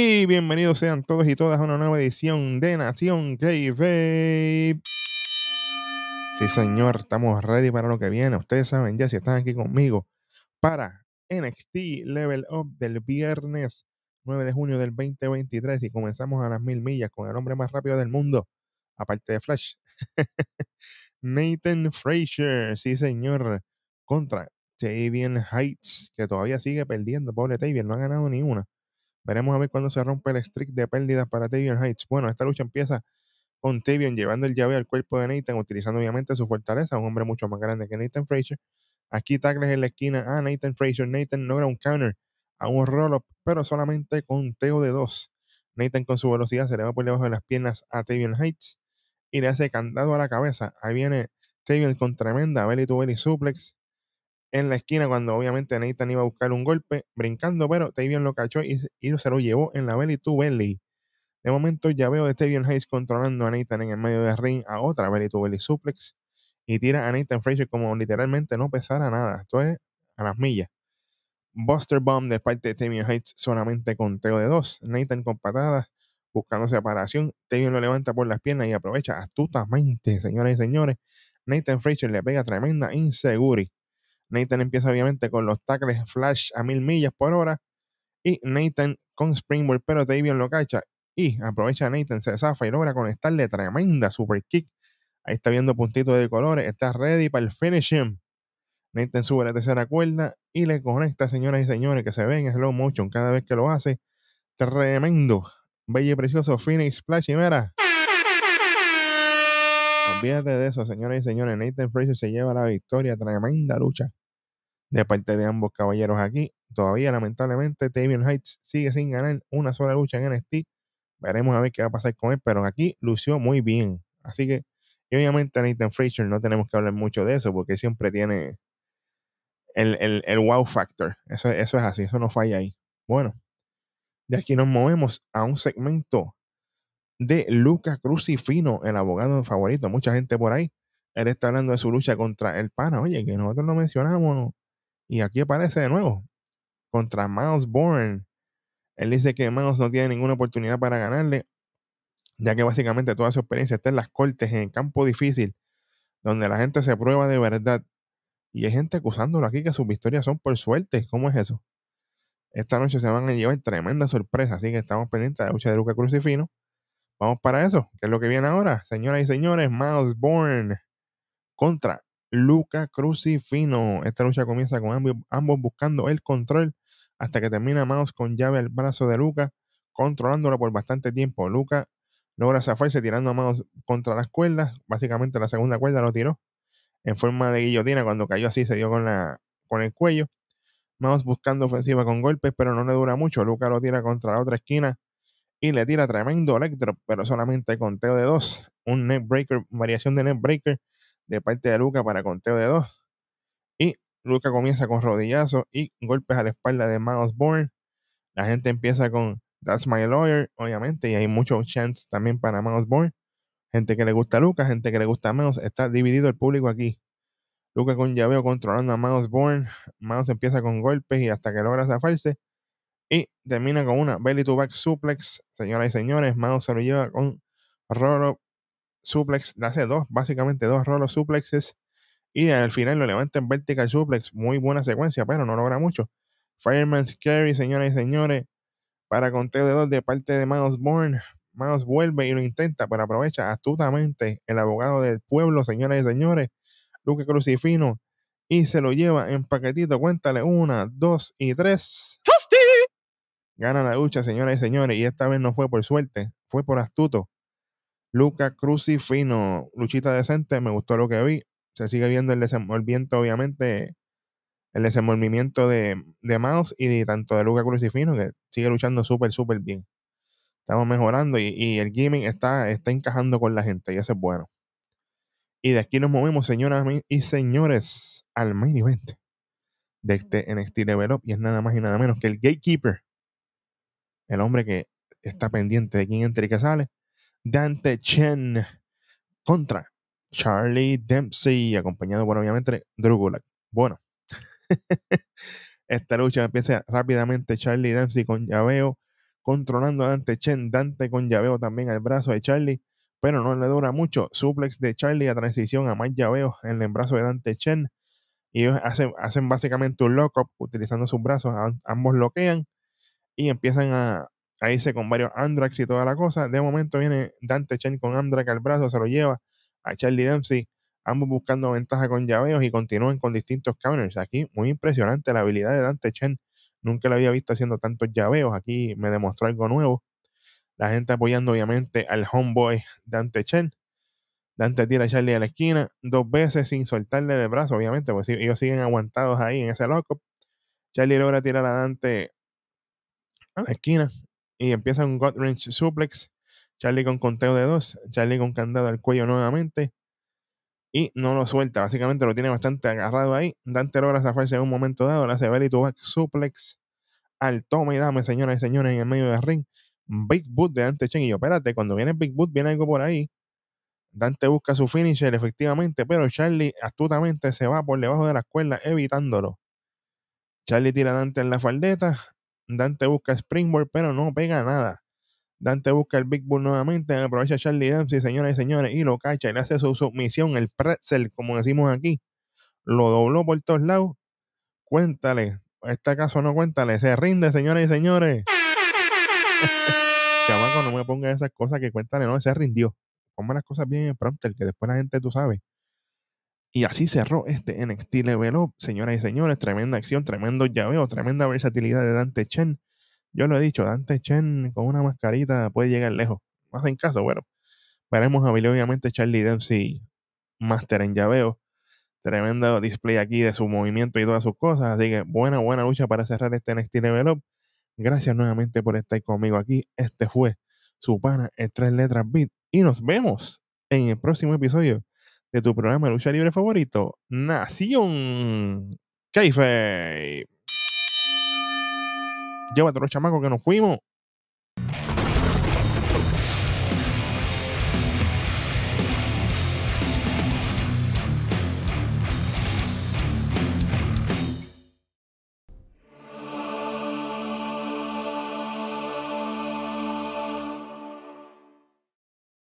Bienvenidos sean todos y todas a una nueva edición de Nación K-Vape. Sí, señor, estamos ready para lo que viene. Ustedes saben ya si están aquí conmigo para NXT Level Up del viernes 9 de junio del 2023 y comenzamos a las mil millas con el hombre más rápido del mundo, aparte de Flash. Nathan Frazier, sí, señor, contra Tavian Heights, que todavía sigue perdiendo. Pobre Tavian, no ha ganado ni una. Veremos a ver cuándo se rompe el streak de pérdidas para Tavian Heights. Bueno, esta lucha empieza con Tavian llevando el llave al cuerpo de Nathan, utilizando obviamente su fortaleza, un hombre mucho más grande que Nathan Frazier. Aquí tackles en la esquina a Nathan Frazier. Nathan logra un counter a un roll-up, pero solamente con teo de dos. Nathan con su velocidad se le va por debajo de las piernas a Tavian Heights y le hace candado a la cabeza. Ahí viene Tavian con tremenda belly to belly suplex en la esquina cuando obviamente Nathan iba a buscar un golpe brincando, pero Tavian lo cachó y, se lo llevó en la belly to belly. De momento ya veo de Tavian Hayes controlando a Nathan en el medio del ring a otra belly to belly suplex y tira a Nathan Frazier como literalmente no pesara nada. Esto es a las millas. Buster Bomb de parte de Tavian Heights solamente con teo de dos. Nathan con patadas, buscando separación. Tavian lo levanta por las piernas y aprovecha astutamente, señoras y señores. Nathan Frazier le pega tremenda inseguri. Nathan empieza obviamente con los tackles flash a mil millas por hora. Y Nathan con Springboard, pero Tavian lo cacha. Y aprovecha a Nathan, se zafa y logra conectarle tremenda super kick. Ahí está viendo puntitos de colores. Está ready para el finish him. Nathan sube la tercera cuerda y le conecta, señoras y señores, que se ven en slow motion cada vez que lo hace. Tremendo. Bello y precioso Phoenix Splash y mira. Olvídate de eso, señoras y señores. Nathan Fraser se lleva la victoria. Tremenda lucha de parte de ambos caballeros aquí. Todavía, lamentablemente, Tavian Heights sigue sin ganar una sola lucha en NXT. Veremos a ver qué va a pasar con él, pero aquí lució muy bien. Así que, obviamente, Nathan Fraser no tenemos que hablar mucho de eso porque siempre tiene el, wow factor. Eso, eso es así, eso no falla ahí. Bueno, de aquí nos movemos a un segmento de Luca Crucifino, el abogado favorito. Mucha gente por ahí. Él está hablando de su lucha contra el pana. Oye, que nosotros lo mencionamos. Y aquí aparece de nuevo. Contra Miles Bourne. Él dice que Miles no tiene ninguna oportunidad para ganarle. Ya que básicamente toda su experiencia está en las cortes, en el campo difícil. Donde la gente se prueba de verdad. Y hay gente acusándolo aquí que sus victorias son por suerte. ¿Cómo es eso? Esta noche se van a llevar tremenda sorpresa. Así que estamos pendientes de la lucha de Luca Crucifino. Vamos para eso. ¿Qué es lo que viene ahora? Señoras y señores, Miles Bourne contra Luca Crucifino. Esta lucha comienza con ambos, buscando el control hasta que termina Miles con llave al brazo de Luca, controlándolo por bastante tiempo. Luca logra zafarse tirando a Miles contra las cuerdas. Básicamente la segunda cuerda lo tiró en forma de guillotina. Cuando cayó así se dio con, la, con el cuello. Miles buscando ofensiva con golpes, pero no le dura mucho. Luca lo tira contra la otra esquina y le tira tremendo electro, pero solamente conteo de dos. Un net breaker, variación de net breaker de parte de Luca para conteo de dos. Y Luca comienza con rodillazo y golpes a la espalda de Miles Bourne. La gente empieza con That's My Lawyer, obviamente, y hay muchos chants también para Miles Bourne. Gente que le gusta a Luca, gente que le gusta a. Está dividido el público aquí. Luca con llaveo controlando a Miles Bourne. Miles empieza con golpes y hasta que logra zafarse. Y termina con una belly to back suplex. Señoras y señores, Miles se lo lleva con Rolo suplex. Le hace dos, básicamente dos Rolo suplexes. Y al final lo levanta en vertical suplex. Muy buena secuencia, pero no logra mucho. Fireman's Carry, señoras y señores. Para conteo de dos de parte de Miles Bourne. Miles vuelve y lo intenta, pero aprovecha astutamente el abogado del pueblo, señoras y señores, Luque Crucifino, y se lo lleva en paquetito. Cuéntale una, dos y tres. Gana la lucha, señoras y señores, y esta vez no fue por suerte, fue por astuto. Luca Crucifino, luchita decente, me gustó lo que vi. Se sigue viendo el desenvolvimiento, obviamente, el desenvolvimiento de, de Miles y de, tanto de Luca Crucifino, que sigue luchando súper, súper bien. Estamos mejorando y, el gaming está, está encajando con la gente y eso es bueno. Y de aquí nos movemos, señoras y señores, al main event de este NXT Level y es nada más y nada menos que el Gatekeeper el hombre que está pendiente de quién entra y qué sale. Dante Chen contra Charlie Dempsey, acompañado, bueno, obviamente, Gulak. Bueno, esta lucha empieza rápidamente Charlie Dempsey con llaveo, controlando a Dante Chen. Dante con llaveo también al brazo de Charlie, pero no le dura mucho. Suplex de Charlie a transición a más llaveo en el brazo de Dante Chen. Y ellos hacen, hacen básicamente un lock-up utilizando sus brazos. ambos bloquean y empiezan a, a, irse con varios Andrax y toda la cosa. De momento viene Dante Chen con Andrax al brazo, se lo lleva a Charlie Dempsey ambos buscando ventaja con llaveos y continúan con distintos counters. Aquí muy impresionante la habilidad de Dante Chen. Nunca lo había visto haciendo tantos llaveos. Aquí me demostró algo nuevo. La gente apoyando obviamente al homeboy Dante Chen. Dante tira a Charlie a la esquina dos veces sin soltarle de brazo, obviamente, porque ellos siguen aguantados ahí en ese loco. Charlie logra tirar a Dante a la esquina y empieza un God Range Suplex. Charlie con conteo de dos. Charlie con candado al cuello nuevamente y no lo suelta. Básicamente lo tiene bastante agarrado ahí. Dante logra zafarse en un momento dado, le hace to back suplex al toma y dame, señoras y señores, en el medio del ring. Big Boot de Dante Chen. Y yo, espérate, cuando viene Big Boot, viene algo por ahí. Dante busca su finisher, efectivamente, pero Charlie astutamente se va por debajo de la cuerda, evitándolo. Charlie tira a Dante en la faldeta. Dante busca Springboard, pero no pega nada. Dante busca el Big Bull nuevamente, aprovecha Charlie Dempsey, señoras y señores, y lo cacha y le hace su submisión, el pretzel, como decimos aquí. Lo dobló por todos lados. Cuéntale, este caso no cuéntale, se rinde, señoras y señores. Chamaco, no me ponga esas cosas que cuéntale, no, se rindió. Ponme las cosas bien en prompter, que después la gente, tú sabes. Y así cerró este NXT Level Up, señoras y señores. Tremenda acción, tremendo llaveo, tremenda versatilidad de Dante Chen yo lo he dicho, Dante Chen con una mascarita puede llegar lejos. No hacen caso, bueno. Veremos a obviamente Charlie Dempsey, Master en llaveo. Tremendo display aquí de su movimiento y todas sus cosas. Así que buena, buena lucha para cerrar este NXT Level Up. Gracias nuevamente por estar conmigo aquí. Este fue su pana, el tres letras beat. Y nos vemos en el próximo episodio de tu programa de lucha libre favorito, Nación Keife. Llévate los chamacos que nos fuimos.